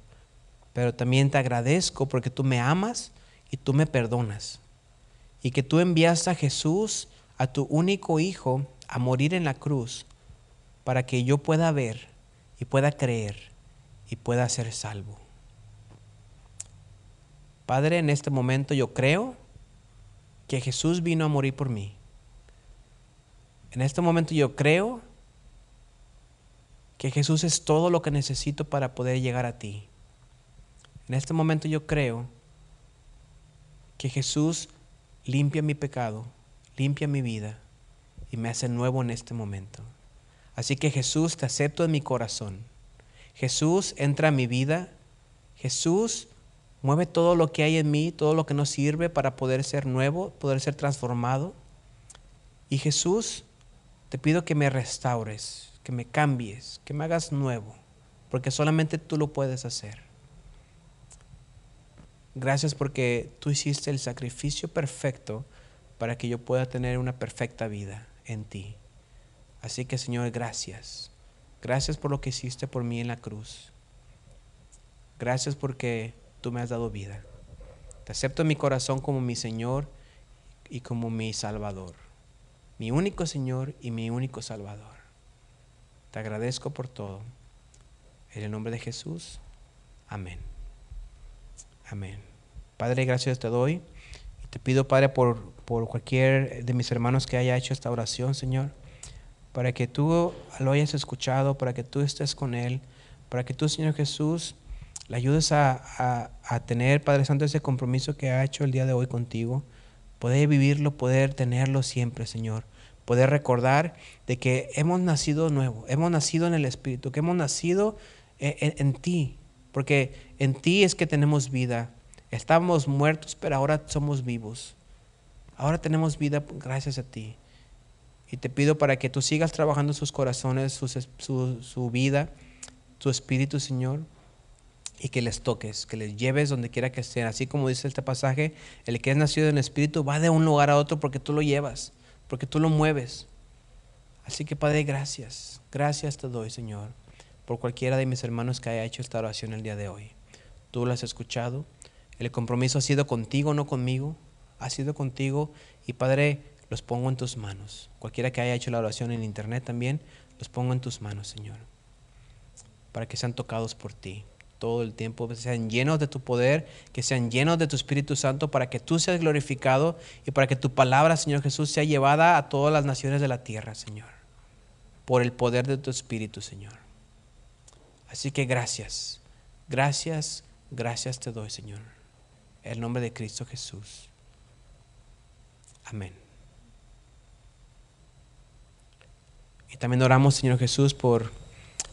pero también te agradezco porque tú me amas y tú me perdonas. Y que tú enviaste a Jesús, a tu único Hijo, a morir en la cruz para que yo pueda ver y pueda creer y pueda ser salvo. Padre, en este momento yo creo que Jesús vino a morir por mí. En este momento yo creo que Jesús es todo lo que necesito para poder llegar a ti. En este momento yo creo que Jesús limpia mi pecado, limpia mi vida y me hace nuevo en este momento. Así que Jesús, te acepto en mi corazón. Jesús, entra a mi vida. Jesús, mueve todo lo que hay en mí, todo lo que no sirve para poder ser nuevo, poder ser transformado. Y Jesús, te pido que me restaures, que me cambies, que me hagas nuevo, porque solamente tú lo puedes hacer. Gracias porque tú hiciste el sacrificio perfecto para que yo pueda tener una perfecta vida en ti. Así que Señor, gracias. Gracias por lo que hiciste por mí en la cruz. Gracias porque tú me has dado vida. Te acepto en mi corazón como mi Señor y como mi Salvador mi único Señor y mi único Salvador. Te agradezco por todo. En el nombre de Jesús. Amén. Amén. Padre, gracias te doy. Te pido, Padre, por, por cualquier de mis hermanos que haya hecho esta oración, Señor, para que tú lo hayas escuchado, para que tú estés con él, para que tú, Señor Jesús, le ayudes a, a, a tener, Padre Santo, ese compromiso que ha hecho el día de hoy contigo poder vivirlo, poder tenerlo siempre, Señor. Poder recordar de que hemos nacido nuevo, hemos nacido en el Espíritu, que hemos nacido en, en, ti, porque en ti es que tenemos vida. Estábamos muertos, pero ahora somos vivos. Ahora tenemos vida gracias a ti. Y te pido para que tú sigas trabajando sus corazones, su, su, vida, su espíritu, Señor y que les toques, que les lleves donde quiera que estén. Así como dice este pasaje, el que es nacido en espíritu va de un lugar a otro porque tú lo llevas, porque tú lo mueves. Así que Padre, gracias, gracias te doy, Señor, por cualquiera de mis hermanos que haya hecho esta oración el día de hoy. Tú lo has escuchado, el compromiso ha sido contigo, no conmigo, ha sido contigo y Padre, los pongo en tus manos. Cualquiera que haya hecho la oración en internet también, los pongo en tus manos, Señor, para que sean tocados por ti todo el tiempo, que sean llenos de tu poder, que sean llenos de tu Espíritu Santo para que tú seas glorificado y para que tu palabra, Señor Jesús, sea llevada a todas las naciones de la tierra, Señor, por el poder de tu Espíritu, Señor. Así que gracias, gracias, gracias te doy, Señor. En el nombre de Cristo Jesús. Amén. Y también oramos, Señor Jesús, por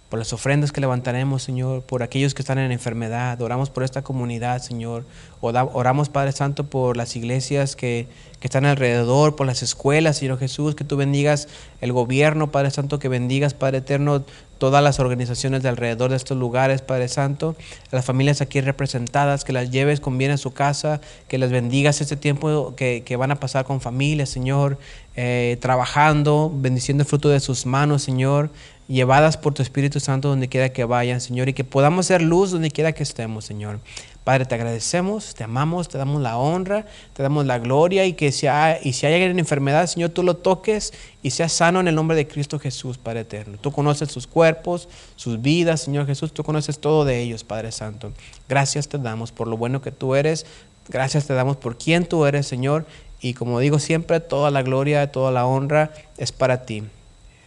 por las ofrendas que levantaremos, Señor, por aquellos que están en enfermedad. Oramos por esta comunidad, Señor. Oramos, Padre Santo, por las iglesias que, que, están alrededor, por las escuelas, Señor Jesús, que tú bendigas el gobierno, Padre Santo, que bendigas, Padre Eterno, todas las organizaciones de alrededor de estos lugares, Padre Santo, las familias aquí representadas, que las lleves con bien a su casa, que las bendigas este tiempo que, que van a pasar con familia, Señor, eh, trabajando, bendiciendo el fruto de sus manos, Señor, llevadas por tu Espíritu Santo donde quiera que vayan, Señor, y que podamos ser luz donde quiera que estemos, Señor. Padre, te agradecemos, te amamos, te damos la honra, te damos la gloria y que si hay, y si hay alguien en enfermedad, Señor, tú lo toques y sea sano en el nombre de Cristo Jesús, Padre eterno. Tú conoces sus cuerpos, sus vidas, Señor Jesús, tú conoces todo de ellos, Padre Santo. Gracias te damos por lo bueno que tú eres, gracias te damos por quien tú eres, Señor, y como digo siempre, toda la gloria, toda la honra es para ti.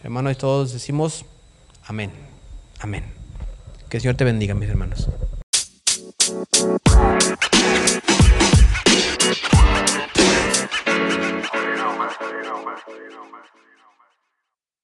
Hermanos, todos decimos amén. Amén. Que el Señor te bendiga, mis hermanos.